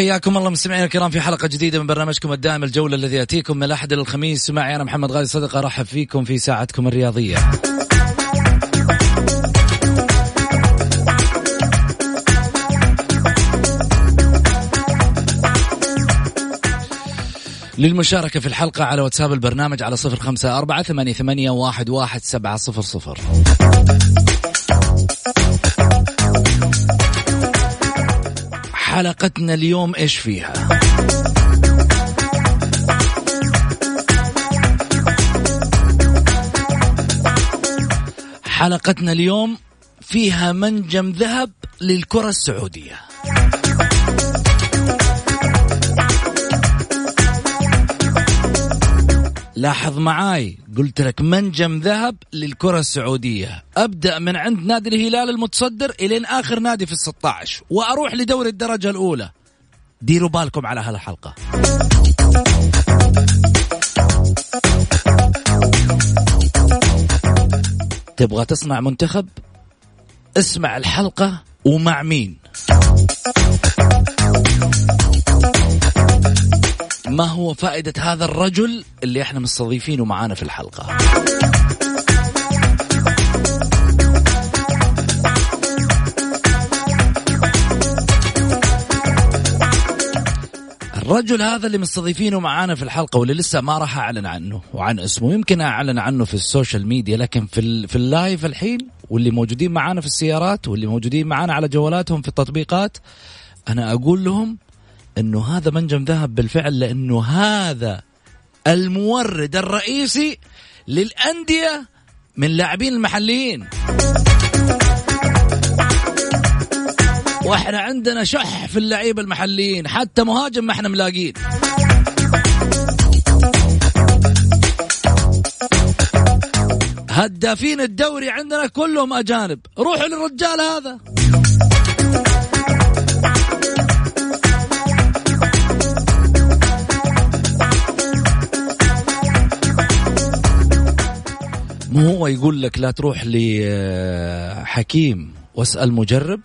حياكم الله مستمعينا الكرام في حلقة جديدة من برنامجكم الدائم الجولة الذي يأتيكم من الأحد إلى الخميس معي أنا محمد غازي صدقة أرحب فيكم في ساعتكم الرياضية. للمشاركة في الحلقة على واتساب البرنامج على صفر خمسة أربعة ثمانية واحد, واحد سبعة صفر صفر حلقتنا اليوم إيش فيها؟ حلقتنا اليوم فيها منجم ذهب للكرة السعودية. لاحظ معاي. قلت لك منجم ذهب للكرة السعودية. أبدأ من عند نادي الهلال المتصدر إلين آخر نادي في الستة وأروح لدوري الدرجة الأولى. ديروا بالكم على هالحلقة. تبغى تصنع منتخب؟ اسمع الحلقة ومع مين. ما هو فائدة هذا الرجل اللي إحنا مستضيفينه معانا في الحلقة؟ الرجل هذا اللي مستضيفينه معانا في الحلقة واللي لسه ما راح أعلن عنه وعن اسمه يمكن أعلن عنه في السوشيال ميديا لكن في, في اللايف الحين واللي موجودين معانا في السيارات واللي موجودين معانا على جوالاتهم في التطبيقات أنا أقول لهم إنه هذا منجم ذهب بالفعل لأنه هذا المورد الرئيسي للأندية من اللاعبين المحليين. وإحنا عندنا شح في اللعيبه المحليين حتى مهاجم ما إحنا ملاقين. هدافين الدوري عندنا كلهم أجانب. روحوا للرجال هذا. مو هو يقول لك لا تروح لحكيم واسأل مجرب؟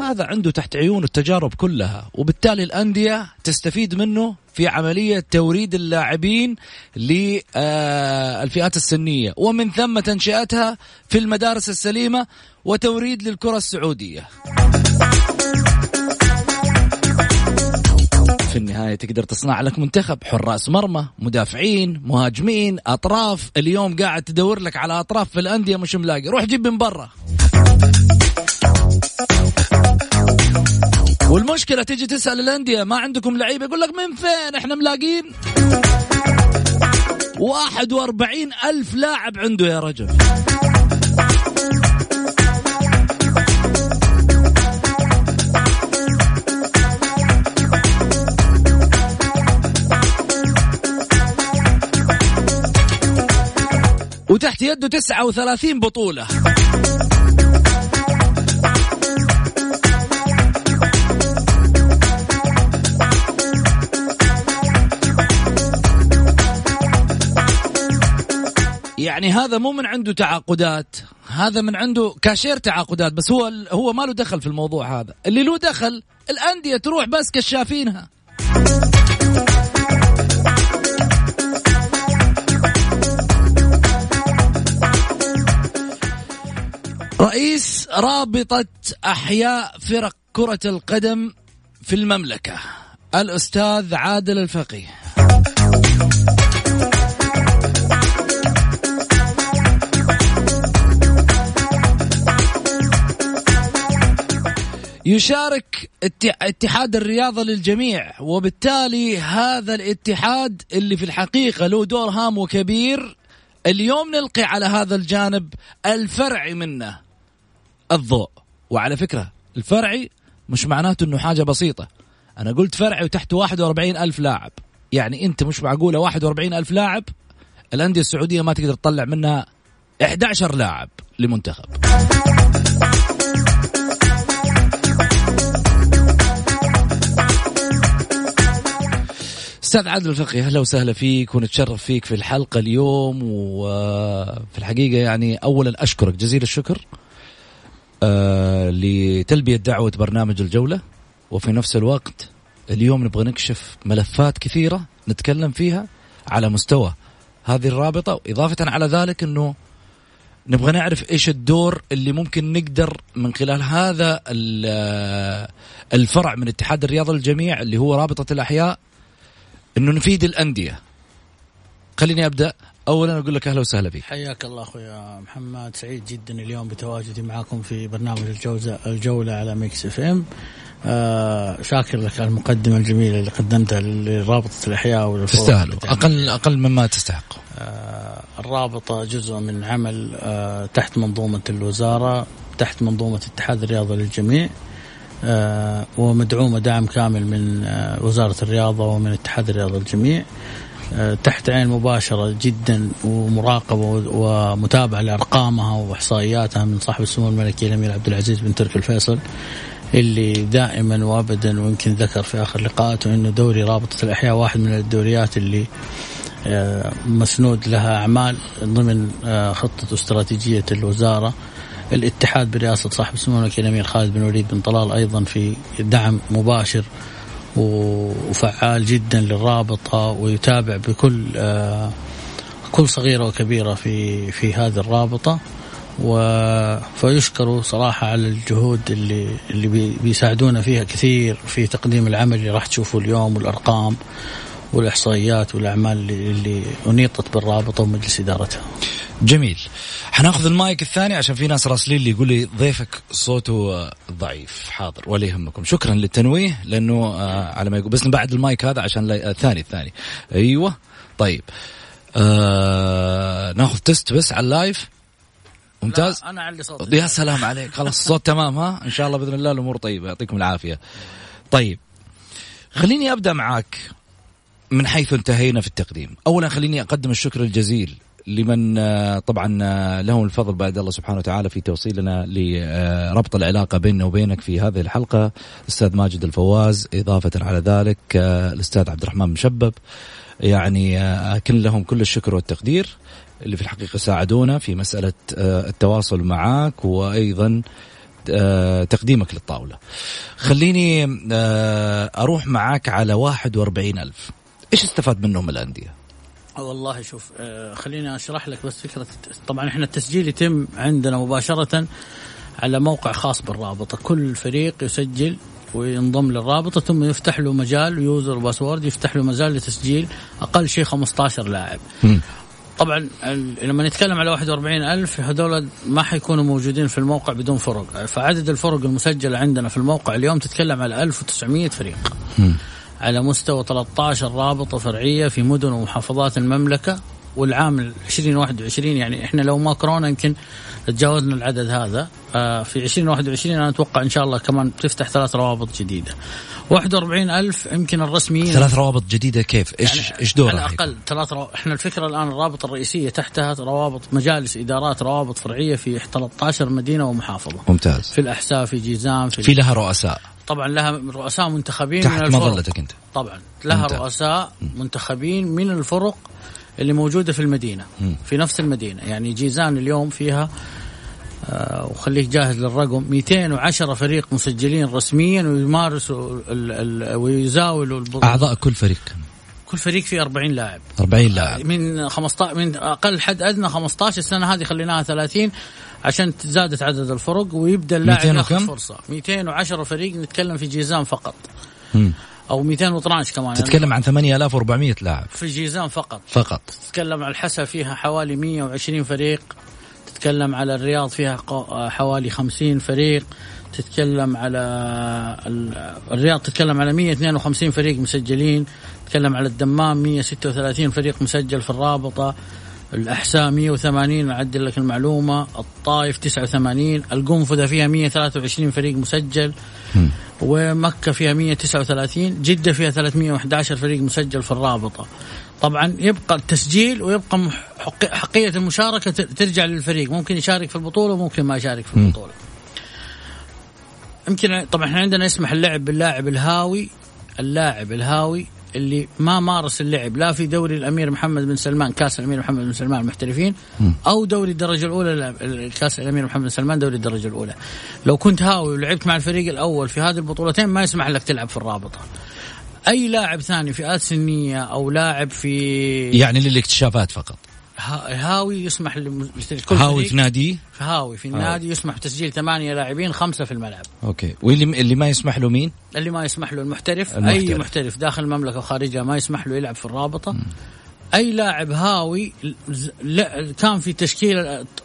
هذا عنده تحت عيونه التجارب كلها وبالتالي الأندية تستفيد منه في عملية توريد اللاعبين للفئات السنية ومن ثم تنشئتها في المدارس السليمة وتوريد للكرة السعودية. في النهاية تقدر تصنع لك منتخب. حراس مرمى مدافعين مهاجمين أطراف. اليوم قاعد تدور لك على أطراف في الأندية مش ملاقي. روح جيب من برا. والمشكلة تيجي تسأل الأندية ما عندكم لعيبة؟ يقول لك من فين؟ إحنا ملاقين. واحد وأربعين ألف لاعب عنده يا رجل. وتحت يده 39 بطولة. يعني هذا مو من عنده تعاقدات هذا من عنده كاشير تعاقدات بس هو هو ما له دخل في الموضوع هذا. اللي له دخل الأندية تروح بس كشافينها. رئيس رابطة أحياء فرق كرة القدم في المملكة الأستاذ عادل الفقيه. يشارك اتحاد الرياضة للجميع وبالتالي هذا الاتحاد اللي في الحقيقة له دور هام وكبير اليوم نلقي على هذا الجانب الفرعي منه. الضوء. وعلى فكرة الفرعي مش معناته إنه حاجة بسيطة. أنا قلت فرعي وتحت 41 ألف لاعب. يعني أنت مش معقولة 41 ألف لاعب؟ الأندية السعودية ما تقدر تطلع منها 11 لاعب لمنتخب. أستاذ عادل الفقي أهلا وسهلا فيك ونتشرف فيك في الحلقة اليوم. وفي الحقيقة يعني اولا أشكرك جزيل الشكر. آه لتلبية دعوة برنامج الجولة. وفي نفس الوقت اليوم نبغى نكشف ملفات كثيرة نتكلم فيها على مستوى هذه الرابطة. وإضافة على ذلك إنه نبغى نعرف إيش الدور اللي ممكن نقدر من خلال هذا آه، الفرع من اتحاد الرياضة للجميع اللي هو رابطة الأحياء إنه نفيد الأندية. خليني أبدأ. اولا أقول لك أهلا وسهلا فيك. حياك الله أخوي محمد سعيد جدا اليوم بتواجدي معكم في برنامج الجولة الجولة على ميكس إف إم. آه شاكر لك على المقدمة الجميلة اللي قدمتها لرابطة الأحياء تستاهلوا. أقل أقل مما تستحق آه الرابطة جزء من عمل آه تحت منظومة الوزارة تحت منظومة اتحاد الرياضة للجميع. آه، ومدعومة دعم كامل من آه، وزارة الرياضة ومن اتحاد الرياضة الجميع آه، تحت عين مباشرة جدا ومراقبة ومتابعة لأرقامها وإحصائياتها من صاحب السمو الملكي الأمير عبد العزيز بن تركي الفيصل اللي دائما وابدا ويمكن ذكر في آخر لقاءاته إنه دوري رابطة الأحياء واحد من الدوريات اللي مسنود لها أعمال ضمن خطة استراتيجية الوزارة الاتحاد برئاسة صاحب السمو الملكي الأمير خالد بن وليد بن طلال أيضا في دعم مباشر وفعال جدا للرابطة ويتابع بكل آه، كل صغيرة وكبيرة في في هذه الرابطة و فيشكروا صراحة على الجهود اللي اللي بيساعدونا فيها كثير في تقديم العمل اللي راح تشوفوا اليوم والأرقام والإحصائيات والأعمال اللي, اللي أنيطت بالرابطة ومجلس إدارتها. جميل. حناخذ المايك الثاني عشان في ناس راسلين لي يقول لي ضيفك صوته ضعيف. حاضر. ولا يهمكم. شكرا للتنويه لأنه آه على ما يقول. بس بعد المايك هذا عشان الثاني الثاني أيوه. طيب. آه ناخذ test بس على ال live. ممتاز؟ أنا علي صوت يا سلام عليك. خلاص الصوت تمام ها؟ إن شاء الله بإذن الله الأمور طيبة. يعطيكم العافية. طيب. خليني أبدأ معك من حيث انتهينا في التقديم. اولا خليني أقدم الشكر الجزيل لمن آه، طبعا آه، لهم الفضل بعد الله سبحانه وتعالى في توصيلنا لربط العلاقة بيننا وبينك في هذه الحلقة الاستاذ ماجد الفواز إضافة على ذلك آه، الأستاذ عبد الرحمن مشبب يعني أكن لهم كل الشكر والتقدير اللي في الحقيقة ساعدونا في مسألة التواصل معك وأيضا تقديمك للطاولة. خليني أروح معك على 41 ألف إيش استفاد منهم الأندية؟ والله شوف آه خليني أشرح لك بس فكرة طبعا إحنا التسجيل يتم عندنا مباشرة على موقع خاص بالرابطة. كل فريق يسجل وينضم للرابطة ثم يفتح له مجال يوزر باسورد يفتح له مجال لتسجيل أقل شيء 15 لاعب. طبعا لما نتكلم على 41 ألف هذول ما حيكونوا موجودين في الموقع بدون فرق. فعدد الفرق المسجلة عندنا في الموقع اليوم تتكلم على 1900 فريق. م. على مستوى 13 رابطة فرعية في مدن ومحافظات المملكة والعام 2021 يعني إحنا لو ما كورونا يمكن تجاوزنا العدد هذا. آه، في 2021 أنا أتوقع إن شاء الله كمان تفتح ثلاث روابط جديدة. 41 ألف يمكن الرسميين ثلاث روابط جديدة كيف؟ إيش يعني إيش دورها؟ على الأقل ثلاث رو... إحنا الفكرة الآن الرابطة الرئيسية تحتها روابط مجالس إدارات روابط فرعية في 13 مدينة ومحافظة. ممتاز. في الأحساء في جيزان في, في لها رؤساء. طبعا لها رؤساء منتخبين تحت مظلتك أنت. طبعا لها ممتاز. رؤساء منتخبين من الفرق اللي موجودة في المدينة في نفس المدينة. يعني جيزان اليوم فيها آه وخليك جاهز للرقم 210 فريق مسجلين رسميا ويمارسوا ال ال ويزاولوا البطولة. أعضاء كل فريق. كل فريق فيه 40 لاعب. 40 لاعب. من 15 من أقل حد أدنى 15 السنة هذه خليناها 30 عشان زادت عدد الفرق ويبدأ اللاعب 200 ياخذ؟ فرصة. 210 فريق نتكلم في جيزان فقط. مم. أو 212 كمان. تتكلم عن 8400 لاعب. في جيزان فقط. فقط. تتكلم على الحسا فيها حوالي 120 فريق. تتكلم على الرياض فيها حوالي 50 فريق. تتكلم على ال- الرياض تتكلم على 152 فريق مسجلين. تتكلم على الدمام 136 فريق مسجل في الرابطة. الأحساء 180 أعدل لك المعلومة. الطائف 89 القنفذة فيها 123 فريق مسجل. ومكة فيها 139 جدة فيها 311 فريق مسجل في الرابطة. طبعا يبقى التسجيل ويبقى حقية المشاركة ترجع للفريق. ممكن يشارك في البطولة وممكن ما يشارك في البطولة. يمكن طبعا إحنا عندنا يسمح اللعب باللاعب الهاوي. اللاعب الهاوي اللي ما مارس اللعب لا في دوري الأمير محمد بن سلمان كأس الأمير محمد بن سلمان المحترفين أو دوري الدرجة الأولى ال- كأس الأمير محمد بن سلمان دوري الدرجة الأولى. لو كنت هاوي ولعبت مع الفريق الأول في هذه البطولتين ما يسمح لك تلعب في الرابطة. أي لاعب ثاني فئات سنيه أو لاعب في يعني للاكتشافات فقط. هاوي يسمح لكل هاوي في نادي؟ هاوي في النادي يسمح بتسجيل ثمانية لاعبين خمسة في الملعب. أوكي. واللي اللي ما يسمح له مين؟ اللي ما يسمح له المحترف, المحترف. اي محترف داخل المملكة وخارجها ما يسمح له يلعب في الرابطة. أي لاعب هاوي لا كان في تشكيل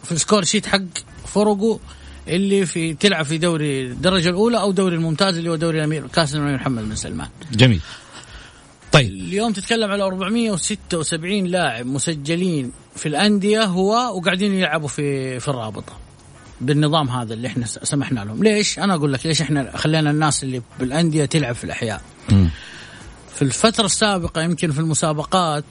في ال score sheet حق فرقه اللي في تلعب في دوري الدرجة الأولى أو دوري الممتاز اللي هو دوري الأمير كاس الامير محمد بن سلمان. جميل. طيب. اليوم تتكلم على 476 لاعب مسجلين في الأندية هو وقاعدين يلعبوا في في الرابطة بالنظام هذا اللي إحنا سمحنا لهم. ليش؟ أنا أقول لك ليش إحنا خلينا الناس اللي بالأندية تلعب في الأحياء. مم. في الفترة السابقة يمكن في المسابقات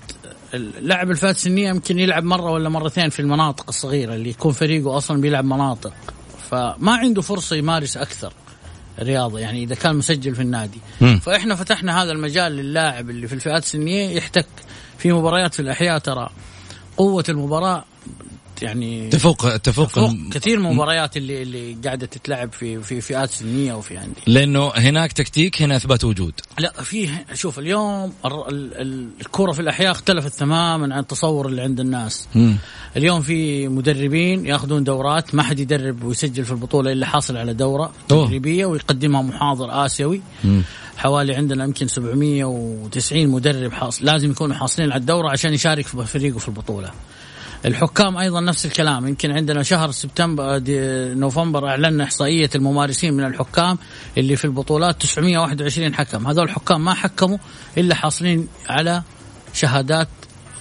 اللاعب الفئات السنيه يمكن يلعب مرة ولا مرتين في المناطق الصغيرة اللي يكون فريقه أصلا بيلعب مناطق. فما عنده فرصة يمارس أكثر. رياضة يعني إذا كان مسجل في النادي مم. فإحنا فتحنا هذا المجال للاعب اللي في الفئات السنية يحتك في مباريات في الأحياء ترى قوة المباراة يعني تفوق تفوق فوق الم- كثير من المباريات اللي اللي قاعدة تتلعب في في فئات سنيه وفي انديه لأنه هناك تكتيك هنا إثبات وجود. لا في شوف اليوم الكرة في الأحياء اختلفت تماما عن التصور اللي عند الناس. مم. اليوم في مدربين ياخذون دورات ما حد يدرب ويسجل في البطولة إلا حاصل على دورة أوه. تدريبية ويقدمها محاضر آسيوي. حوالي عندنا يمكن 790 مدرب حاصل لازم يكونوا حاصلين على الدورة عشان يشارك في فريقه في البطولة. الحكام أيضا نفس الكلام يمكن عندنا شهر سبتمبر دي- نوفمبر اعلنا إحصائية الممارسين من الحكام اللي في البطولات 921 حكم هذول الحكام ما حكموا إلا حاصلين على شهادات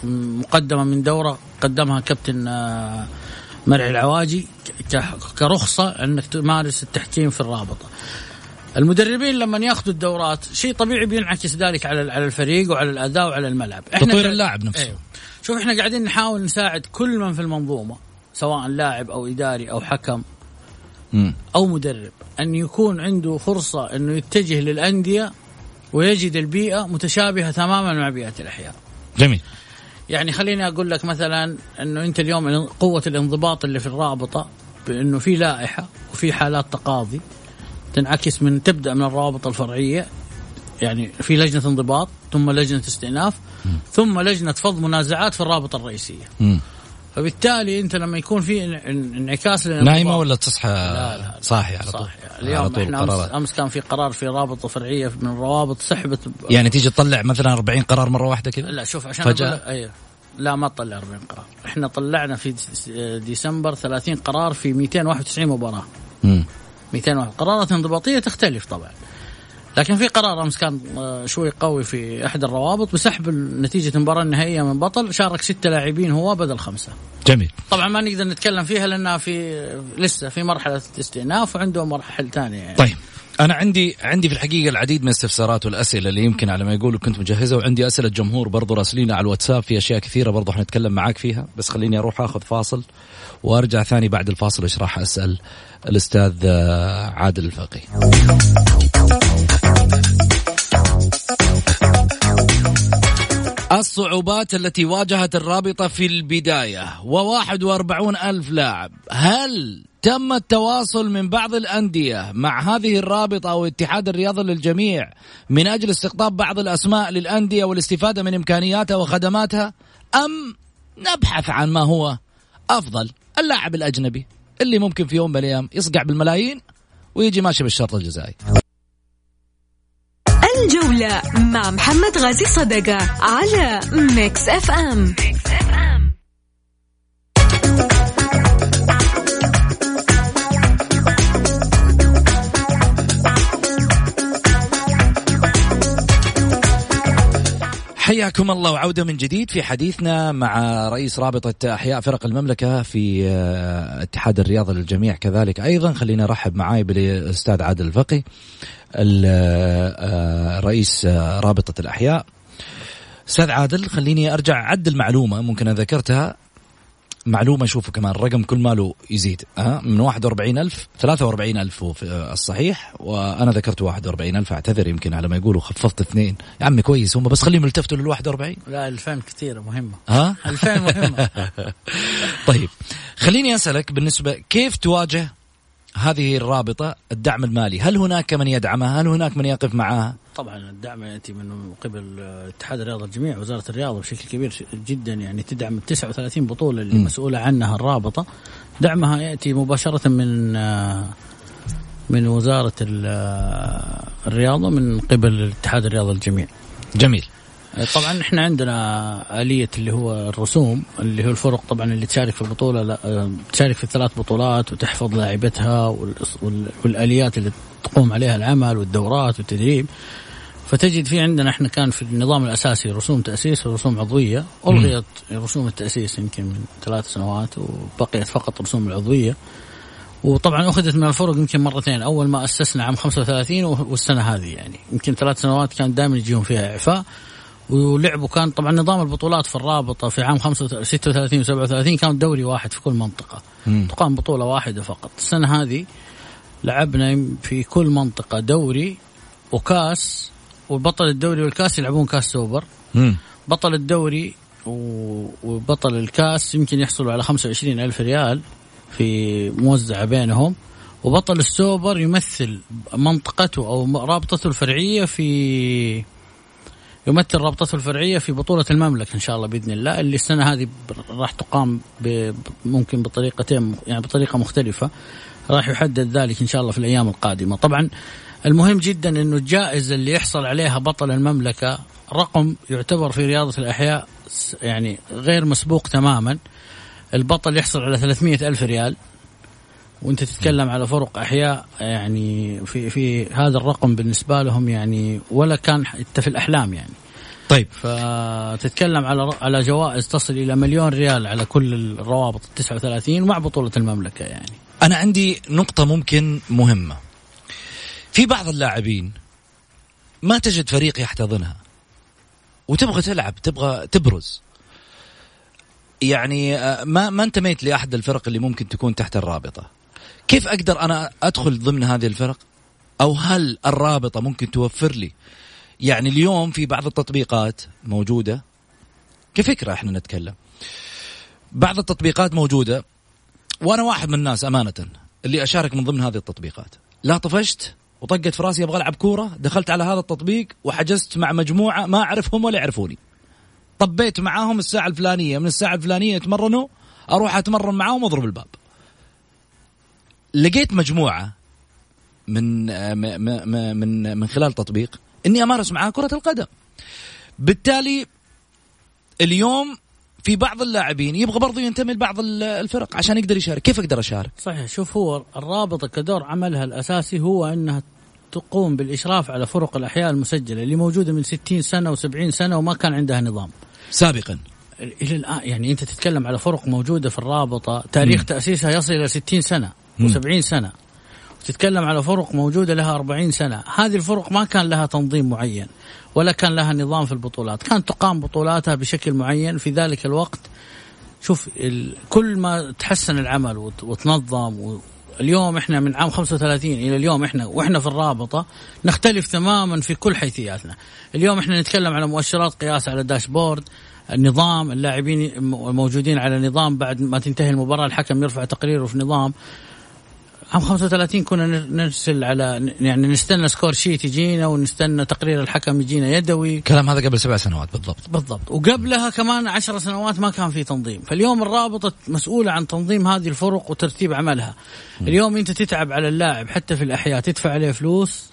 مقدمة من دورة قدمها كابتن آه، مرعي العواجي كرخصة أنك تمارس التحكيم في الرابطة. المدربين لما ياخذوا الدورات شيء طبيعي بينعكس ذلك على على الفريق وعلى الأداء وعلى الملعب. تطوير قاعد- اللاعب نفسه. أيوه. شوف إحنا قاعدين نحاول نساعد كل من في المنظومة سواء لاعب أو إداري أو حكم. أو مدرب أن يكون عنده فرصة إنه يتجه للأندية ويجد البيئة متشابهة تماما مع بيئة الأحياء. جميل يعني خليني أقول لك مثلا إنه أنت اليوم قوة الانضباط اللي في الرابطة بإنه في لائحة وفي حالات تقاضي تنعكس من تبدأ من الروابط الفرعية يعني في لجنة انضباط ثم لجنة استئناف ثم لجنة فض منازعات في الرابطة الرئيسية. فبالتالي انت لما يكون في إن- إن- انعكاس نايمة ولا تصحى لا، لا. صاحي على طول؟ على اليوم طول إحنا امس, قرارات. أمس كان في قرار في رابطة فرعية من الروابط سحبت يعني تيجي تطلع مثلا 40 قرار مرة واحدة كذا؟ لا شوف عشان لك- أيوه. لا ما تطلع 40 قرار. إحنا طلعنا في ديس- ديسمبر 30 قرار في 291 مباراة. مم. 201 قرارات انضباطية تختلف طبعا. لكن في قرار أمس كان آه، شوي قوي في احد الروابط بسحب نتيجة المباراة النهائية من بطل. شارك ستة لاعبين هو بدل خمسة. جميل. طبعا ما نقدر نتكلم فيها لأنها في لسه في مرحلة استئناف وعندهم مراحل ثانية. يعني. طيب. أنا عندي عندي في الحقيقة العديد من الاستفسارات والأسئلة اللي يمكن على ما يقولوا كنت مجهزة وعندي أسئلة جمهور برضو راسلينا على الواتساب في أشياء كثيرة برضو حنتكلم معاك فيها. بس خليني أروح أخذ فاصل وأرجع ثاني بعد الفاصل إيش راح أسأل الأستاذ آه، عادل الفقي. الصعوبات التي واجهت الرابطة في البداية و41 ألف لاعب. هل تم التواصل من بعض الأندية مع هذه الرابطة أو اتحاد الرياضة للجميع من أجل استقطاب بعض الأسماء للأندية والاستفادة من إمكانياتها وخدماتها أم نبحث عن ما هو أفضل اللاعب الأجنبي اللي ممكن في يوم من الأيام يصقع بالملايين ويجي ماشي بالشرط الجزائي؟ الجولة مع محمد غازي صدقة على ميكس اف ام. حياكم الله وعودة من جديد في حديثنا مع رئيس رابطة أحياء فرق المملكة في آه، اتحاد الرياضة للجميع كذلك أيضا خلينا نرحب معاي بالأستاذ عادل الفقي رئيس آه، رابطة الأحياء. أستاذ عادل خليني أرجع عدل معلومة ممكن أذكرتها معلومة شوفوا كمان الرقم كل ماله يزيد ها من 41000 43000 هو الصحيح وأنا ذكرت 41000 أعتذر يمكن على ما يقولوا خفضت اثنين. يا عمي كويس هم بس خليهم يلتفتوا لل 41 لا 2000 كثيرة مهمة. ها؟ 2000 مهمة. طيب خليني أسألك بالنسبة كيف تواجه هذه الرابطة الدعم المالي هل هناك من يدعمها؟ هل هناك من يقف معها؟ طبعا الدعم يأتي من قبل اتحاد الرياضة الجميع وزارة الرياضة بشكل كبير جدا يعني تدعم 39 بطولة اللي مسؤوله عنها الرابطة. دعمها يأتي مباشرة من من وزارة الرياضة من قبل اتحاد الرياضة الجميع. جميل. طبعا إحنا عندنا آلية اللي هو الرسوم اللي هو الفرق طبعا اللي تشارك في البطولة لا تشارك في الثلاث بطولات وتحفظ لاعبتها والآليات اللي تقوم عليها العمل والدورات والتدريب. فتجد في عندنا إحنا كان في النظام الأساسي رسوم تأسيس ورسوم عضوية. ألغيت رسوم التأسيس يمكن من ثلاث سنوات وبقيت فقط رسوم العضوية. وطبعا أخذت من الفرق يمكن مرتين أول ما أسسنا عام 35 والسنة هذه يعني. يمكن ثلاث سنوات كان دائما يجيهم فيها إعفاء. ولعبوا كان طبعا نظام البطولات في الرابطة في عام 36 و37 كان دوري واحد في كل منطقة مم. تقام بطولة واحدة فقط السنة هذه لعبنا في كل منطقة دوري وكاس وبطل الدوري والكاس يلعبون كاس سوبر مم. بطل الدوري وبطل الكاس يمكن يحصلوا على 25 ألف ريال في موزعة بينهم وبطل السوبر يمثل منطقته أو رابطته الفرعية في يمثل رابطته الفرعية في بطولة المملكة إن شاء الله بإذن الله اللي السنة هذه راح تقام ممكن بطريقتين يعني بطريقة مختلفة. راح يحدد ذلك إن شاء الله في الأيام القادمة. طبعا المهم جدا إنه الجائزة اللي يحصل عليها بطل المملكة رقم يعتبر في رياضة الأحياء يعني غير مسبوق تماما. البطل يحصل على 300 ألف ريال. وانت تتكلم على فرق أحياء يعني في في هذا الرقم بالنسبة لهم يعني ولا كان حتى في الأحلام يعني. طيب. فتتكلم على على جوائز تصل إلى مليون ريال على كل الروابط ال 39 مع بطولة المملكة يعني. أنا عندي نقطة ممكن مهمة. في بعض اللاعبين ما تجد فريق يحتضنها. وتبغى تلعب تبغى تبرز. يعني آه، ما ما انتميت لأحد الفرق اللي ممكن تكون تحت الرابطة. كيف أقدر أنا أدخل ضمن هذه الفرق؟ أو هل الرابطة ممكن توفر لي؟ يعني اليوم في بعض التطبيقات موجودة. كفكرة إحنا نتكلم. بعض التطبيقات موجودة. وأنا واحد من الناس أمانة اللي أشارك من ضمن هذه التطبيقات. لا طفشت وطقت في راسي أبغى ألعب كورة دخلت على هذا التطبيق وحجزت مع مجموعة ما أعرفهم ولا يعرفوني. طبيت معاهم الساعة الفلانية من الساعة الفلانية يتمرنوا أروح أتمرن معاهم وأضرب الباب. لقيت مجموعة من من من خلال تطبيق إني أمارس معاه كرة القدم. بالتالي اليوم في بعض اللاعبين يبغى برضه ينتمي لبعض الفرق عشان يقدر يشارك. كيف أقدر أشارك؟ صحيح شوف هو الرابطه كدور عملها الأساسي هو إنها تقوم بالإشراف على فرق الأحياء المسجلة اللي موجودة من 60 سنة و70 سنة وما كان عندها نظام. سابقا. إلى الآن يعني أنت تتكلم على فرق موجودة في الرابطة تاريخ م. تأسيسها يصل إلى 60 سنة. و70 سنة. تتكلم على فرق موجودة لها 40 سنة. هذه الفرق ما كان لها تنظيم معين ولا كان لها نظام في البطولات. كانت تقام بطولاتها بشكل معين. في ذلك الوقت شوف كل ما تحسن العمل وتنظم اليوم إحنا من عام 35 إلى اليوم إحنا وإحنا في الرابطة نختلف تماما في كل حيثياتنا. اليوم إحنا نتكلم على مؤشرات قياس على dashboard النظام اللاعبين الموجودين على نظام بعد ما تنتهي المباراة الحكم يرفع تقريره في نظام. عام 35 كنا نرسل على يعني نستنى score sheet يجينا ونستنى تقرير الحكم يجينا يدوي. الكلام هذا قبل سبع سنوات بالضبط. بالضبط. وقبلها كمان عشر سنوات ما كان في تنظيم. فاليوم الرابطة مسؤولة عن تنظيم هذه الفرق وترتيب عملها. م. اليوم انت تتعب على اللاعب حتى في الأحياء تدفع عليه فلوس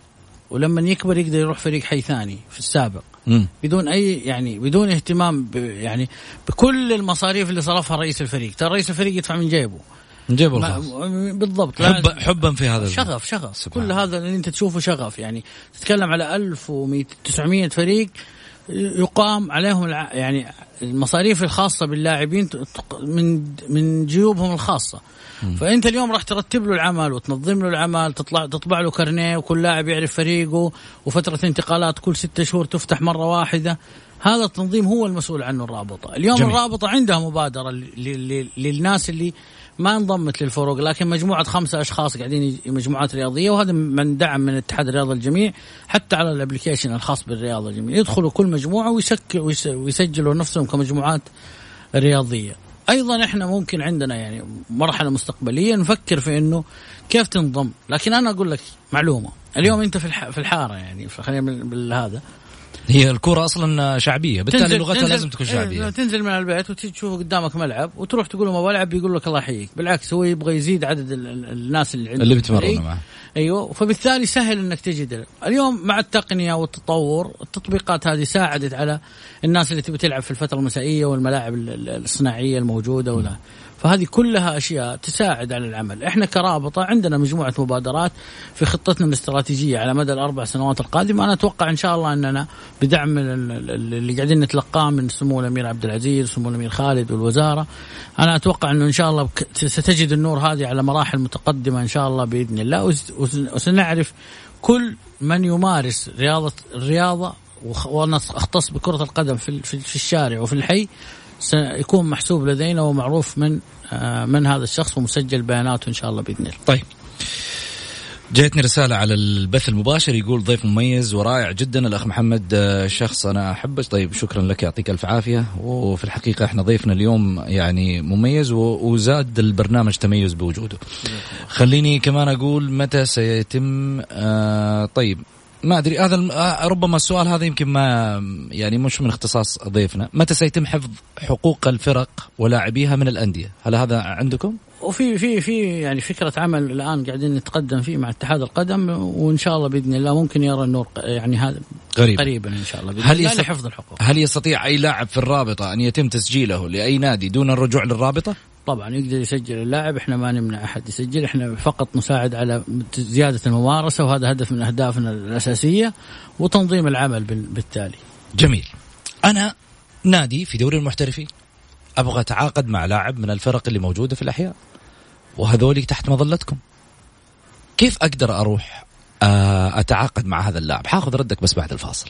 ولما يكبر يقدر يروح فريق حي ثاني في السابق. م. بدون أي يعني بدون اهتمام يعني بكل المصاريف اللي صرفها رئيس الفريق. ترى رئيس الفريق يدفع من جيبه. نجيبه الخاص بالضبط. حب حبا في هذا شغف شغف. سبحان. كل هذا اللي انت تشوفه شغف يعني. تتكلم على 1900 فريق يقام عليهم يعني المصاريف الخاصة باللاعبين من من جيوبهم الخاصة. م. فأنت اليوم راح ترتب له العمل وتنظم له العمل تطلع تطبع له كارنيه وكل لاعب يعرف فريقه وفترة انتقالات كل ستة شهور تفتح مرة واحدة. هذا التنظيم هو المسؤول عنه الرابطة. اليوم جميل. الرابطة عندها مبادرة للناس اللي ما انضمت للفرق لكن مجموعة خمسة أشخاص قاعدين مجموعات رياضية وهذا من دعم من اتحاد الرياضة الجميع حتى على الابلكيشن الخاص بالرياضة الجميع. يدخلوا كل مجموعة ويسك ويسجلوا نفسهم كمجموعات رياضية. أيضا إحنا ممكن عندنا يعني مرحلة مستقبلية نفكر في إنه كيف تنضم. لكن أنا أقول لك معلومة. اليوم أنت في في الحارة يعني خلينا بالهذا. هي الكرة أصلا شعبية بالتالي لغتها لازم تكون إيه، شعبية. تنزل من البيت وتجي تشوف قدامك ملعب وتروح تقول له ما بلعب بيقول لك الله يحييك. بالعكس هو يبغى يزيد عدد الناس اللي عنده اللي بيتمرنوا معه. أيوه فبالتالي سهل إنك تجد اليوم مع التقنية والتطور التطبيقات هذه ساعدت على الناس اللي تبي تلعب في الفترة المسائية والملاعب الصناعية الموجودة ولا. فهذه كلها أشياء تساعد على العمل، إحنا كرابطة عندنا مجموعة مبادرات في خطتنا الاستراتيجية على مدى الأربع سنوات القادمة، أنا أتوقع إن شاء الله أننا بدعم اللي قاعدين نتلقاه من سمو الأمير عبد العزيز وسمو الأمير خالد والوزارة، أنا أتوقع إنه إن شاء الله ستجد النور هذه على مراحل متقدمة إن شاء الله بإذن الله. وسنعرف كل من يمارس رياضه الرياضة وأنا أختص بكرة القدم في الشارع وفي الحي. سيكون محسوب لدينا ومعروف من آه، من هذا الشخص ومسجل بياناته إن شاء الله بإذن الله. طيب. جاتني رسالة على البث المباشر يقول ضيف مميز ورائع جدا الأخ محمد آه، شخص أنا أحبه طيب شكرا لك يعطيك ألف عافية وفي الحقيقة إحنا ضيفنا اليوم يعني مميز وزاد البرنامج تميز بوجوده خليني كمان أقول متى سيتم آه طيب ما أدري هذا آه، ربما السؤال هذا يمكن ما يعني مش من اختصاص ضيفنا، متى سيتم حفظ حقوق الفرق ولاعبيها من الأندية؟ هل هذا عندكم؟ وفي في في يعني فكرة عمل الآن قاعدين نتقدم فيه مع اتحاد القدم وإن شاء الله بإذن الله ممكن يرى النور يعني هذا قريب. قريبا إن شاء الله هل يستطيع حفظ الحقوق هل يستطيع أي لاعب في الرابطة أن يتم تسجيله لأي نادي دون الرجوع للرابطة؟ طبعا يقدر يسجل اللاعب إحنا ما نمنع أحد يسجل إحنا فقط نساعد على زيادة الممارسة وهذا هدف من أهدافنا الأساسية وتنظيم العمل بالتالي. جميل. أنا نادي في دوري المحترفين أبغى أتعاقد مع لاعب من الفرق اللي موجودة في الأحياء وهذولي تحت مظلتكم. كيف أقدر أروح آه، أتعاقد مع هذا اللاعب؟ حاخذ ردك بس بعد الفاصل.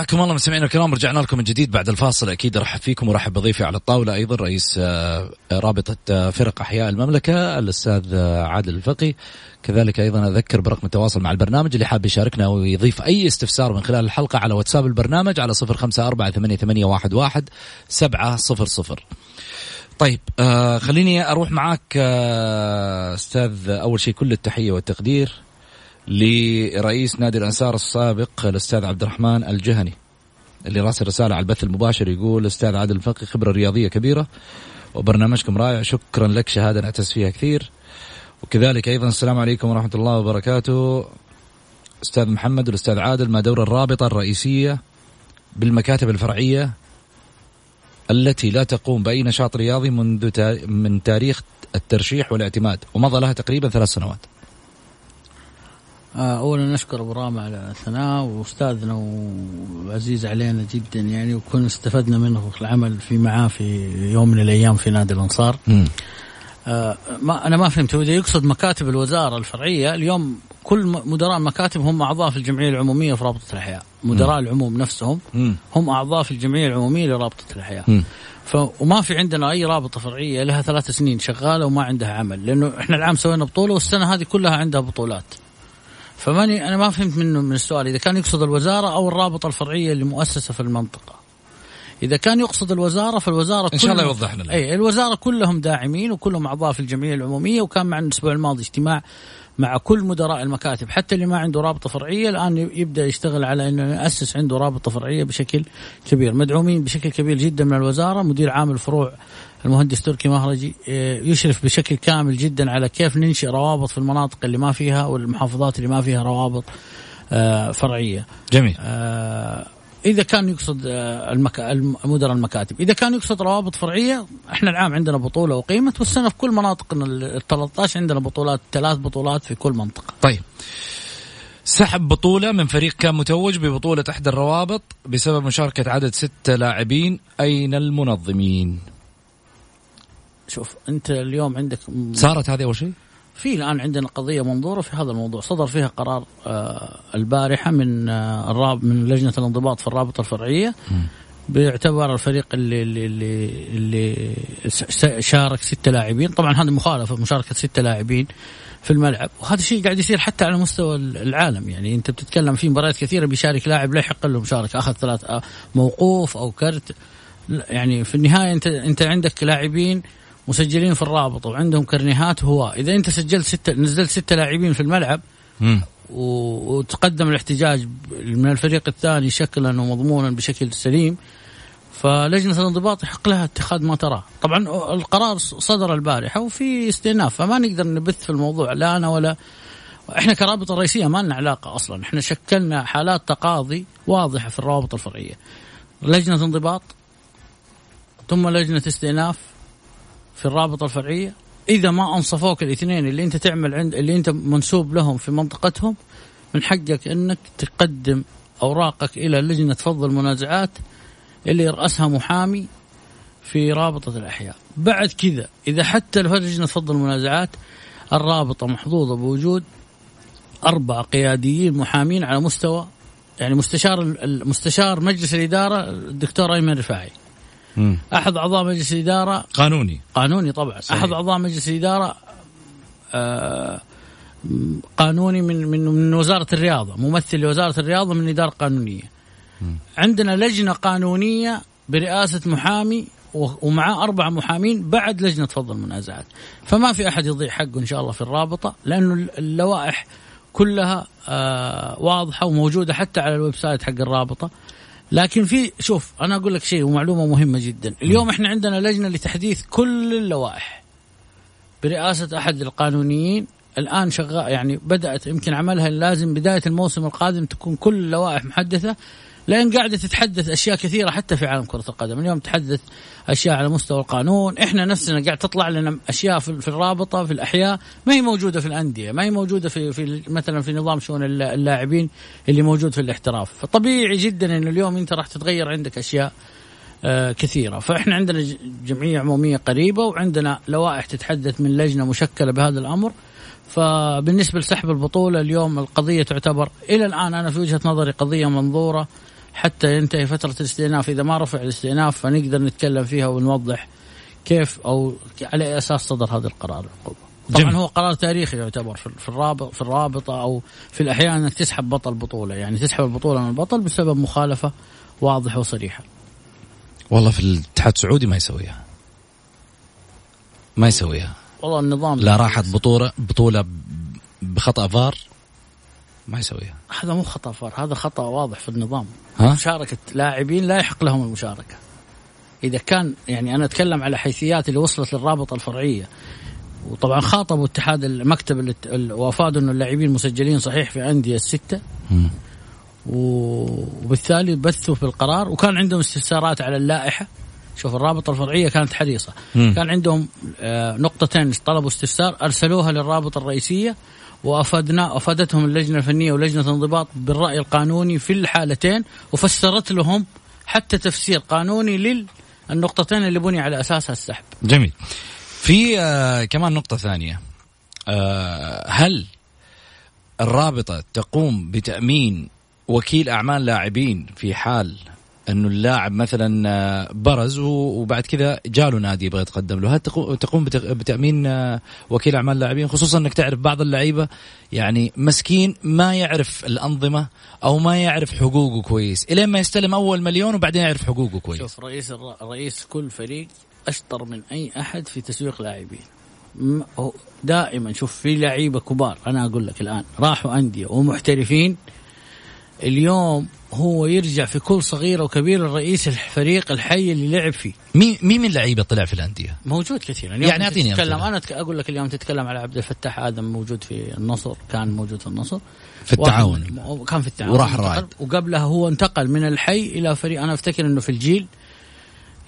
حياكم الله مستمعينا الكرام رجعنا لكم من جديد بعد الفاصل. أكيد أرحب فيكم وأرحب بضيفي على الطاولة أيضا رئيس آه، رابطة آه، فرق أحياء المملكة الأستاذ آه، عادل الفقي. كذلك أيضا أذكر برقم التواصل مع البرنامج اللي حاب يشاركنا ويضيف أي استفسار من خلال الحلقة على واتساب البرنامج على صفر خمسة أربعة ثمانية, ثمانية واحد, واحد سبعة صفر صفر. طيب آه خليني أروح معاك آه أستاذ أول شيء كل التحية والتقدير. لرئيس نادي الأنصار السابق الأستاذ عبد الرحمن الجهني اللي راسل رسالة على البث المباشر يقول أستاذ عادل الفقي خبرة رياضية كبيرة وبرنامجكم رائع شكرا لك شهادة نعتز فيها كثير وكذلك أيضا السلام عليكم ورحمة الله وبركاته أستاذ محمد والأستاذ عادل ما دور الرابطة الرئيسية بالمكاتب الفرعية التي لا تقوم بأي نشاط رياضي منذ. من تاريخ الترشيح والاعتماد ومضى لها تقريبا ثلاث سنوات. آه، اولا نشكر أبو رامع على الثناء وأستاذنا وعزيز علينا جدا يعني وكنا استفدنا منه في العمل في معاه في يوم من الأيام في نادي الأنصار. آه ما أنا ما فهمت هو يقصد مكاتب الوزارة الفرعية اليوم كل مدراء المكاتب هم أعضاء في الجمعية العمومية في رابطة الأحياء، مدراء العموم نفسهم. هم أعضاء في الجمعية العمومية لرابطة الأحياء. ف وما في عندنا أي رابطة فرعية لها ثلاث سنين شغالة وما عندها عمل، لأنه إحنا العام سوينا بطولة والسنة هذه كلها عندها بطولات. فماني أنا ما فهمت منه من السؤال إذا كان يقصد الوزارة أو الرابطة الفرعية اللي مؤسسة في المنطقة. إذا كان يقصد الوزارة فالوزارة إن شاء الله كلهم- يوضح لنا. اي الوزارة كلهم داعمين وكلهم أعضاء في الجمعية العمومية وكان معنا الأسبوع الماضي اجتماع مع كل مدراء المكاتب. حتى اللي ما عنده رابطة فرعية الآن يبدأ يشتغل على إنه يأسس عنده رابطة فرعية بشكل كبير. مدعومين بشكل كبير جدا من الوزارة. مدير عام الفروع المهندس تركي مهرجي آه، يشرف بشكل كامل جدا على كيف ننشئ روابط في المناطق اللي ما فيها والمحافظات اللي ما فيها روابط آه، فرعية. جميل. إذا كان يقصد آه، المك... الم- مدراء المكاتب إذا كان يقصد روابط فرعية إحنا العام عندنا بطولة اقيمت والسنة في كل مناطقنا ال 13 عندنا بطولات ثلاث بطولات في كل منطقة طيب سحب بطولة من فريق كان متوج ببطولة إحدى الروابط بسبب مشاركة عدد ستة لاعبين أين المنظمين؟ شوف أنت اليوم عندك م- صارت هذه أول شيء؟ في الآن عندنا قضية منظورة في هذا الموضوع. صدر فيها قرار آه، البارحة من آه، الراب من لجنة الانضباط في الرابطة الفرعية. باعتبار الفريق اللي اللي اللي, اللي شارك ستة لاعبين. طبعا هذا مخالفة مشاركة ستة لاعبين في الملعب. وهذا الشيء قاعد يصير حتى على مستوى العالم. يعني أنت بتتكلم في مباريات كثيرة بيشارك لاعب لا يحق له مشاركة. أخذ ثلاث آه، موقوف أو كرت. يعني في النهاية أنت أنت عندك لاعبين مسجلين في الرابطه وعندهم كرنيهات هواة إذا أنت سجلت ستة نزلت ستة لاعبين في الملعب مم. و- وتقدم الاحتجاج من الفريق الثاني شكلا ومضمونا بشكل سليم فلجنة الانضباط يحق لها اتخاذ ما تراه طبعا القرار صدر البارحة وفي استئناف فما نقدر نبث في الموضوع لا أنا ولا إحنا كرابطة رئيسية ما لنا علاقة أصلا. إحنا شكلنا حالات تقاضي واضحة في الروابط الفرعية. لجنة انضباط ثم لجنة استئناف في الرابطة الفرعية؟ إذا ما أنصفوك الاثنين اللي أنت تعمل عند اللي أنت منسوب لهم في منطقتهم من حقك أنك تقدم أوراقك إلى لجنة فض المنازعات اللي يرأسها محامي في رابطة الأحياء. بعد كذا إذا حتى لجنة فض المنازعات الرابطة محظوظة بوجود أربع قياديين محامين على مستوى يعني مستشار المستشار مجلس الإدارة الدكتور أيمن رفاعي. مم. أحد أعضاء مجلس الإدارة قانوني. قانوني طبعا صحيح. أحد أعضاء مجلس الإدارة آه، م- قانوني من من من وزارة الرياضة ممثل لوزارة الرياضة من إدارة قانونية. عندنا لجنة قانونية برئاسة محامي ومعاه أربع محامين بعد لجنة فض المنازعات. فما في أحد يضيع حقه إن شاء الله في الرابطة لأنه ال- اللوائح كلها آه واضحة وموجودة حتى على ال website حق الرابطة. لكن في شوف أنا أقول لك شيء ومعلومة مهمة جدا. اليوم إحنا عندنا لجنة لتحديث كل اللوائح. برئاسة أحد القانونيين الآن شغال يعني بدأت يمكن عملها لازم بداية الموسم القادم تكون كل اللوائح محدثة. لأن قاعدة تتحدث أشياء كثيرة حتى في عالم كرة القدم. اليوم تحدث أشياء على مستوى القانون. إحنا نفسنا قاعد تطلع لنا أشياء في الرابطة في الأحياء. ما هي موجودة في الأندية ما هي موجودة في في مثلا في نظام شؤون اللا- اللاعبين اللي موجود في الاحتراف. فطبيعي جدا انه اليوم أنت راح تتغير عندك أشياء آه، كثيرة. فإحنا عندنا ج- جمعية عمومية قريبة وعندنا لوائح تتحدث من لجنة مشكلة بهذا الأمر. فبالنسبة لسحب البطولة اليوم القضية تعتبر إلى الآن أنا في وجهة نظري قضية منظورة. حتى ينتهي فترة الاستئناف. إذا ما رفع الاستئناف فنقدر نتكلم فيها ونوضح كيف أو على أي أساس صدر هذا القرار. العقوبة طبعا جميل. هو قرار تاريخي يعتبر في في الرابط في الرابطة أو في الأحيان أنك تسحب بطل بطولة. يعني تسحب البطولة من البطل بسبب مخالفة واضحة وصريحة. والله في الاتحاد السعودي ما يسويها. ما يسويها. والله النظام لا راحت بطولة بطولة بخطأ فار. ما يسويها. هذا مو خطأ فار هذا خطأ واضح في النظام. ها؟ مشاركة لاعبين لا يحق لهم المشاركة. إذا كان يعني أنا أتكلم على حيثيات اللي وصلت للرابطة الفرعية. وطبعا خاطبوا اتحاد المكتب وافادوا إنه اللاعبين مسجلين صحيح في أندية الستة. وبالتالي بثوا في القرار وكان عندهم استفسارات على اللائحة. شوف الرابطة الفرعية كانت حريصة. مم. كان عندهم آه، نقطتين طلبوا استفسار أرسلوها للرابطة الرئيسية. وافادنا أفادتهم اللجنة الفنية ولجنة الانضباط بالرأي القانوني في الحالتين وفسرت لهم حتى تفسير قانوني للنقطتين اللي بني على أساسها السحب. جميل. في آه كمان نقطة ثانية آه هل الرابطة تقوم بتأمين وكيل أعمال لاعبين في حال أنه اللاعب مثلا آه، برز وبعد كذا جاله نادي يبغى يتقدم له. هل تقوم بتأمين آه، وكيل أعمال لاعبين خصوصا إنك تعرف بعض اللعيبة. يعني مسكين ما يعرف الأنظمة أو ما يعرف حقوقه كويس. الين ما يستلم أول مليون وبعدين يعرف حقوقه كويس. شوف رئيس رئيس كل فريق أشطر من أي أحد في تسويق لاعبين. دائما شوف في لعيبة كبار. أنا أقول لك الآن راحوا أندية ومحترفين اليوم هو يرجع في كل صغيره وكبيره الرئيس الفريق الحي اللي لعب فيه. مين مين من اللعيبه طلع في الأندية؟ موجود كثير. يعني أعطيني تتكلم أنا أقول لك اليوم تتكلم على عبد الفتاح آدم موجود في النصر كان موجود في النصر. في التعاون. كان في التعاون. وراح الرائد وقبلها هو انتقل من الحي إلى فريق. أنا أفتكر إنه في الجيل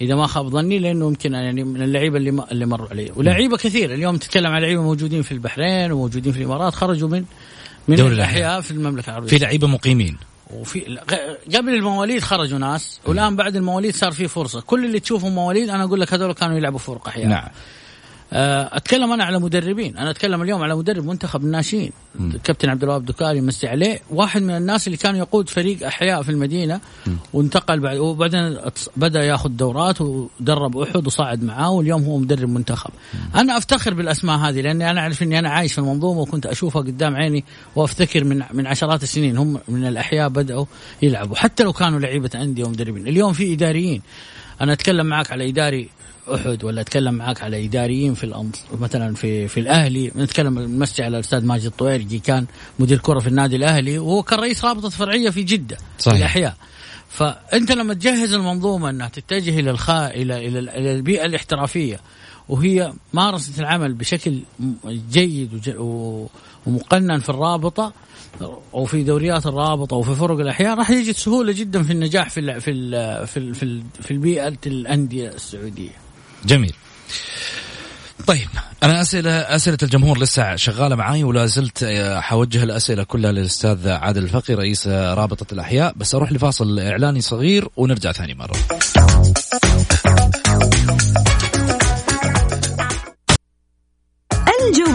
إذا ما خاب ظني لأنه يمكن يعني من اللعيبة اللي اللي مروا علي ولاعيبه كثير اليوم تتكلم عن لعيبة موجودين في البحرين وموجودين في الإمارات خرجوا من من دوري الأحياء. في المملكة العربية. في لعيبة مقيمين. وفي قبل المواليد خرجوا ناس والآن بعد المواليد صار في فرصة. كل اللي تشوفهم مواليد أنا أقول لك هذول كانوا يلعبوا فرق أحيانا نعم. أتكلم أنا على مدربين. أنا أتكلم اليوم على مدرب منتخب الناشئين. كابتن عبد الوهاب دكاري مسي عليه. واحد من الناس اللي كان يقود فريق أحياء في المدينة وانتقل بعد وبعدين بدأ يأخذ دورات ودرب أحد وصعد معاه واليوم هو مدرب منتخب. أنا أفتخر بالأسماء هذه لأني أنا أعرف إني أنا عايش في المنظومة وكنت أشوفها قدام عيني وأفتكر من من عشرات السنين هم من الأحياء بدأوا يلعبوا حتى لو كانوا لعيبة أندية ومدربين. اليوم في إداريين. أنا أتكلم معك على إداري أحد ولا أتكلم معك على إداريين في الأنص... مثلا في في الأهلي نتكلم نمسي على الأستاذ ماجد الطويرجي كان مدير كرة في النادي الأهلي وهو كان رئيس رابطة فرعية في جدة صحيح. في الأحياء فأنت لما تجهز المنظومة إنها تتجه إلى الخا إلى إلى البيئة الاحترافية وهي مارست العمل بشكل جيد ومقنن في الرابطة أو في دوريات الرابطة أو في فرق الأحياء راح يجد سهولة جدا في النجاح في ال في ال في ال في, ال في البيئة الأندية السعودية. جميل. طيب أنا أسئلة أسئلة الجمهور لسه شغالة معاي ولا زلت آه، حوجه الأسئلة كلها للأستاذ عادل الفقي رئيس رابطة الأحياء. بس أروح لفاصل إعلاني صغير ونرجع ثاني مرة.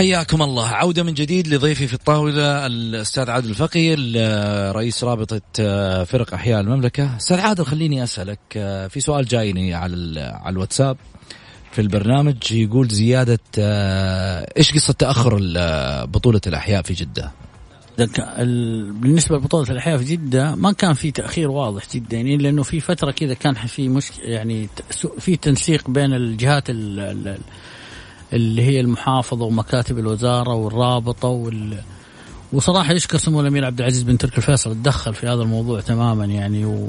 حياكم الله. عودة من جديد لضيفي في الطاولة الأستاذ عادل الفقي رئيس رابطة آه، فرق أحياء المملكة. أستاذ عادل خليني أسألك آه، في سؤال جايني على على الواتساب في البرنامج يقول زيادة آه، إيش قصة تأخر بطولة الأحياء في جدة؟ بالنسبة لبطولة الأحياء في جدة ما كان في تأخير واضح جدا يعني لأنه في فترة كذا كان في مشكله يعني في تنسيق بين الجهات اللي هي المحافظة ومكاتب الوزارة والرابطة وال وصراحة يشكر سمو الأمير عبد العزيز بن تركي الفيصل تدخل في هذا الموضوع تماما يعني و...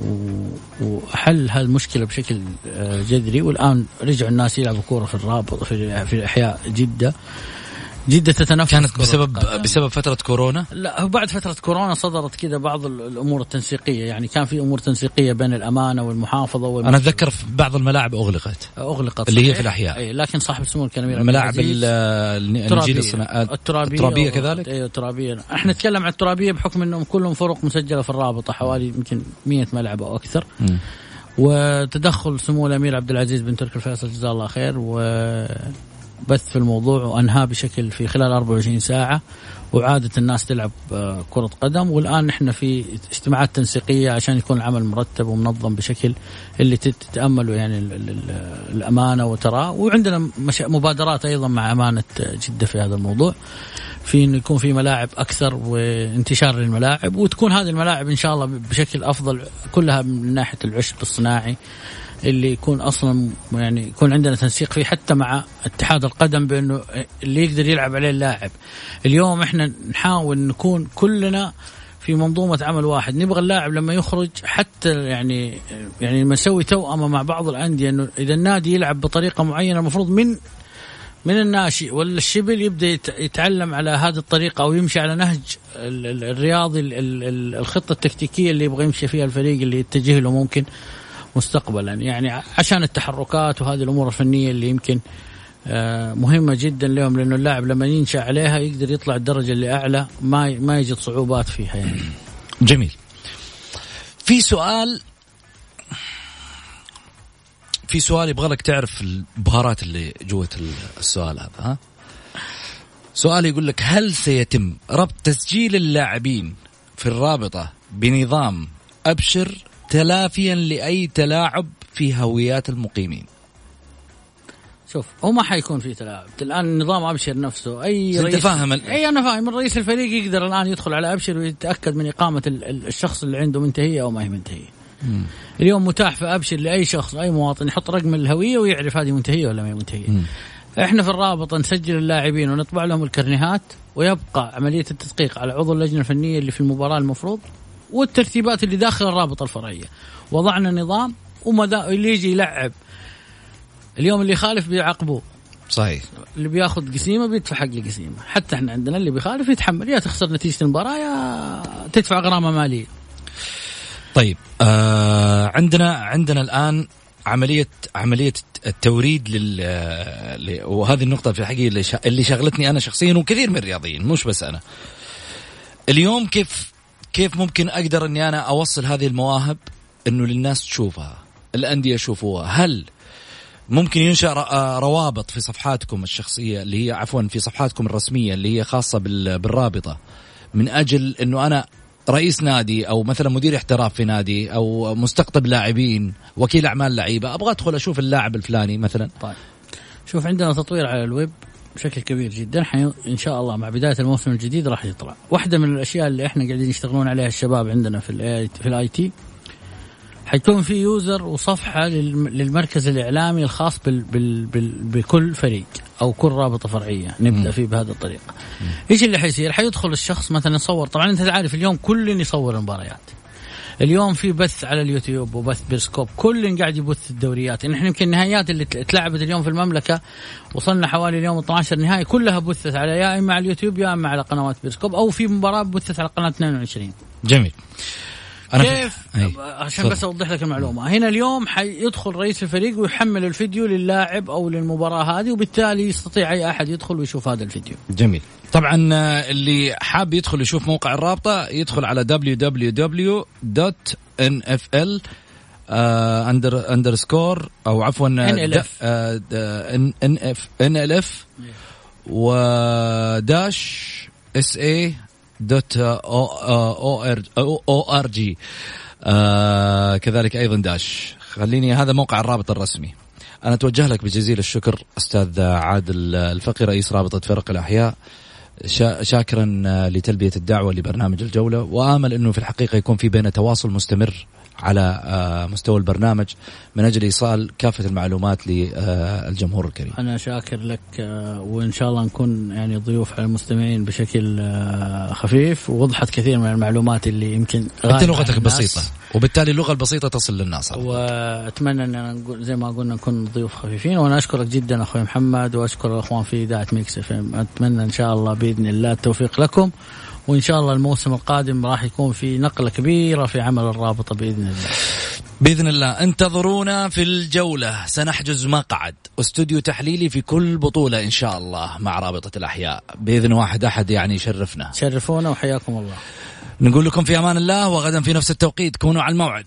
وحل هالمشكله بشكل آه، جذري. والآن رجعوا الناس يلعبوا كوره في الرابط في, في أحياء جدة. جدة تتنفس كانت بسبب بسبب فترة كورونا؟ لا بعد فترة كورونا صدرت كذا بعض الأمور التنسيقية. يعني كان في أمور تنسيقية بين الأمانة والمحافظة والمحافظة. أنا أتذكر في بعض الأغلقت أغلقت. أغلقت اللي هي في الأحياء. أي لكن صاحب السمو الكريم الملاعب النجيل الصناعات الترابية, الترابية كذلك؟ أيوة الترابية. إحنا نتكلم عن الترابية بحكم أنهم كلهم فرق مسجلة في الرابطة حوالي يمكن 100 ملعب أو أكثر. م. وتدخل سمو الأمير عبد العزيز بن تركي الفيصل جزاه الله خير و بث في الموضوع وانهاه بشكل في خلال 24 ساعة وعادت الناس تلعب آه، كرة قدم. والآن نحن في اجتماعات تنسيقية عشان يكون العمل مرتب ومنظم بشكل اللي تتأمله يعني الأمانة وتراه وعندنا مبادرات أيضا مع أمانة جدة في هذا الموضوع. في انه يكون في ملاعب أكثر وانتشار للملاعب وتكون هذه الملاعب إن شاء الله بشكل أفضل كلها من ناحية العشب الصناعي. اللي يكون أصلا يعني يكون عندنا تنسيق فيه حتى مع اتحاد القدم بأنه اللي يقدر يلعب عليه اللاعب. اليوم إحنا نحاول نكون كلنا في منظومة عمل واحد نبغى اللاعب لما يخرج حتى يعني يعني لما نسوي توأمة مع بعض الأندية إنه إذا النادي يلعب بطريقة معينة المفروض من من الناشئ ولا الشبل يبدأ يتعلم على هذه الطريقة أو يمشي على نهج الرياضي الخطة التكتيكية اللي يبغى يمشي فيها الفريق اللي يتجه له ممكن مستقبلا يعني عشان التحركات وهذه الأمور الفنية اللي يمكن آه، مهمة جدا لهم لأنه اللاعب لما ينشأ عليها يقدر يطلع الدرجة اللي أعلى ما ما يجد صعوبات فيها يعني. جميل. في سؤال في سؤال يبغى لك تعرف البهارات اللي جوة السؤال هذا ها؟ سؤال يقول لك هل سيتم ربط تسجيل اللاعبين في الرابطة بنظام أبشر تلافيا لأي تلاعب في هويات المقيمين شوف هو ما حيكون في تلاعب الآن نظام أبشر نفسه أي رئيس فاهم. أي أنا فاهم الرئيس الفريق يقدر الآن يدخل على أبشر ويتأكد من إقامة الشخص اللي عنده منتهية أو ما هي منتهية مم. اليوم متاح في أبشر لأي شخص أي مواطن يحط رقم الهوية ويعرف هذه منتهية ولا ما هي منتهية مم. إحنا في الرابطه نسجل اللاعبين ونطبع لهم الكرنيهات ويبقى عملية التدقيق على عضو اللجنة الفنية اللي في المباراة المفروض والترتيبات اللي داخل الرابطه الفرعية. وضعنا نظام وما اللي يجي يلعب. اليوم اللي يخالف بيعاقبوه. صحيح. اللي بياخذ قسيمة بيدفع حق القسيمة. حتى إحنا عندنا اللي بيخالف يتحمل. يا تخسر نتيجة المباراة يا تدفع غرامة مالية. طيب آه عندنا عندنا الآن عمليه عملية التوريد لل وهذه النقطة في الحقيقة اللي اللي شغلتني أنا شخصيا وكثير من الرياضيين مش بس أنا. اليوم كيف كيف ممكن أقدر إني أنا أوصل هذه المواهب؟ إنه للناس تشوفها الأندية يشوفوها. هل ممكن ينشأ آه، روابط في صفحاتكم الشخصية اللي هي عفوا في صفحاتكم الرسمية اللي هي خاصة بالرابطة؟ من أجل إنه أنا رئيس نادي أو مثلا مدير احتراف في نادي أو مستقطب لاعبين وكيل أعمال لعيبة أبغى أدخل أشوف اللاعب الفلاني مثلا؟ طيب. شوف عندنا تطوير على الويب. بشكل كبير جدا حي... إن شاء الله مع بداية الموسم الجديد راح يطلع واحدة من الأشياء اللي إحنا قاعدين يشتغلون عليها الشباب عندنا في ال I في ال IT حيكون في user وصفحة للمركز الإعلامي الخاص بال بال بال بكل فريق أو كل رابطة فرعية نبدأ فيه بهذه الطريقة. إيش اللي حيصير؟ حيدخل الشخص مثلا يصور طبعا أنت عارف اليوم كل يصور المباريات. اليوم في بث على اليوتيوب وبث بيرسكوب. كل قاعد يبث الدوريات. نحن يمكن النهائيات اللي تلعبت اليوم في المملكة وصلنا حوالي اليوم 12 نهائي كلها بثت على يا إما على اليوتيوب يا إما على قنوات بيرسكوب أو في مباراة بثت على قناة 22 جميل. أنا كيف؟ أي. عشان بس أوضح لك المعلومة. هنا اليوم حيدخل رئيس الفريق ويحمل الفيديو للاعب أو للمباراة هذه وبالتالي يستطيع أي أحد يدخل ويشوف هذا الفيديو. جميل. طبعا آه، اللي حاب يدخل يشوف موقع الرابطة يدخل على www.nfl under underscore أو عفوا N F N L F و dash S A dot أو R O R G كذلك أيضا dash خليني هذا موقع الرابط الرسمي. أنا أتوجه لك بجزيل الشكر أستاذ عادل الفقي رئيس رابطة فرق الأحياء. شاكرا لتلبية الدعوة لبرنامج الجولة وآمل إنه في الحقيقة يكون في بيننا تواصل مستمر على آه، مستوى البرنامج من أجل إيصال كافة المعلومات للجمهور الكريم. أنا شاكر لك آه، وإن شاء الله نكون يعني ضيوف على المستمعين بشكل آه، خفيف ووضحت كثير من المعلومات اللي يمكن أنت لغتك بسيطة وبالتالي اللغة البسيطة تصل للناس. وأتمنى أن زي ما قلنا نكون ضيوف خفيفين وأنا أشكرك جدا أخوي محمد وأشكر الأخوان في إذاعة Mix FM أتمنى إن شاء الله بإذن الله التوفيق لكم. وإن شاء الله الموسم القادم راح يكون في نقلة كبيرة في عمل الرابطة بإذن الله. بإذن الله انتظرونا في الجولة سنحجز مقعد واستوديو تحليلي في كل بطولة إن شاء الله مع رابطة الأحياء بإذن واحد أحد يعني يشرفنا. شرفونا وحياكم الله. نقول لكم في أمان الله وغدا في نفس التوقيت كونوا على الموعد.